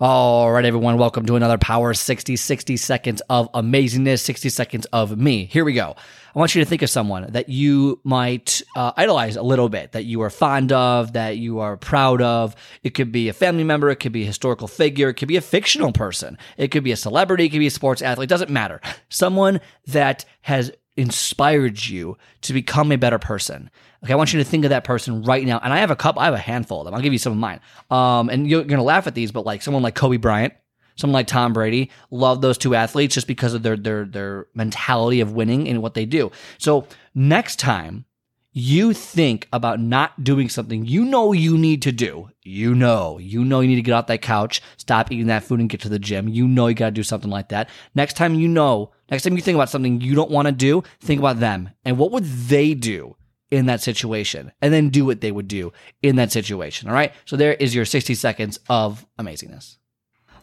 All right, everyone, welcome to another Power 60, 60 seconds of amazingness, 60 seconds of me. Here we go. I want you to think of someone that you might uh, idolize a little bit, that you are fond of, that you are proud of. It could be a family member, it could be a historical figure, it could be a fictional person, it could be a celebrity, it could be a sports athlete, it doesn't matter. Someone that has inspired you to become a better person. Okay, I want you to think of that person right now. And I have a couple, I have a handful of them. I'll give you some of mine. Um, and you're gonna laugh at these, but like someone like Kobe Bryant, someone like Tom Brady, love those two athletes just because of their their their mentality of winning and what they do. So next time you think about not doing something you know you need to do, you know, you know you need to get off that couch, stop eating that food and get to the gym. You know you got to do something like that. Next time you know, next time you think about something you don't want to do, think about them and what would they do in that situation and then do what they would do in that situation. All right. So there is your 60 seconds of amazingness.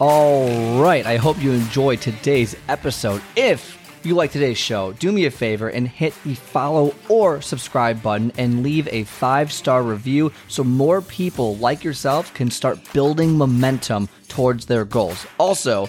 All right. I hope you enjoyed today's episode. If you like today's show, do me a favor and hit the follow or subscribe button and leave a five star review so more people like yourself can start building momentum towards their goals. Also,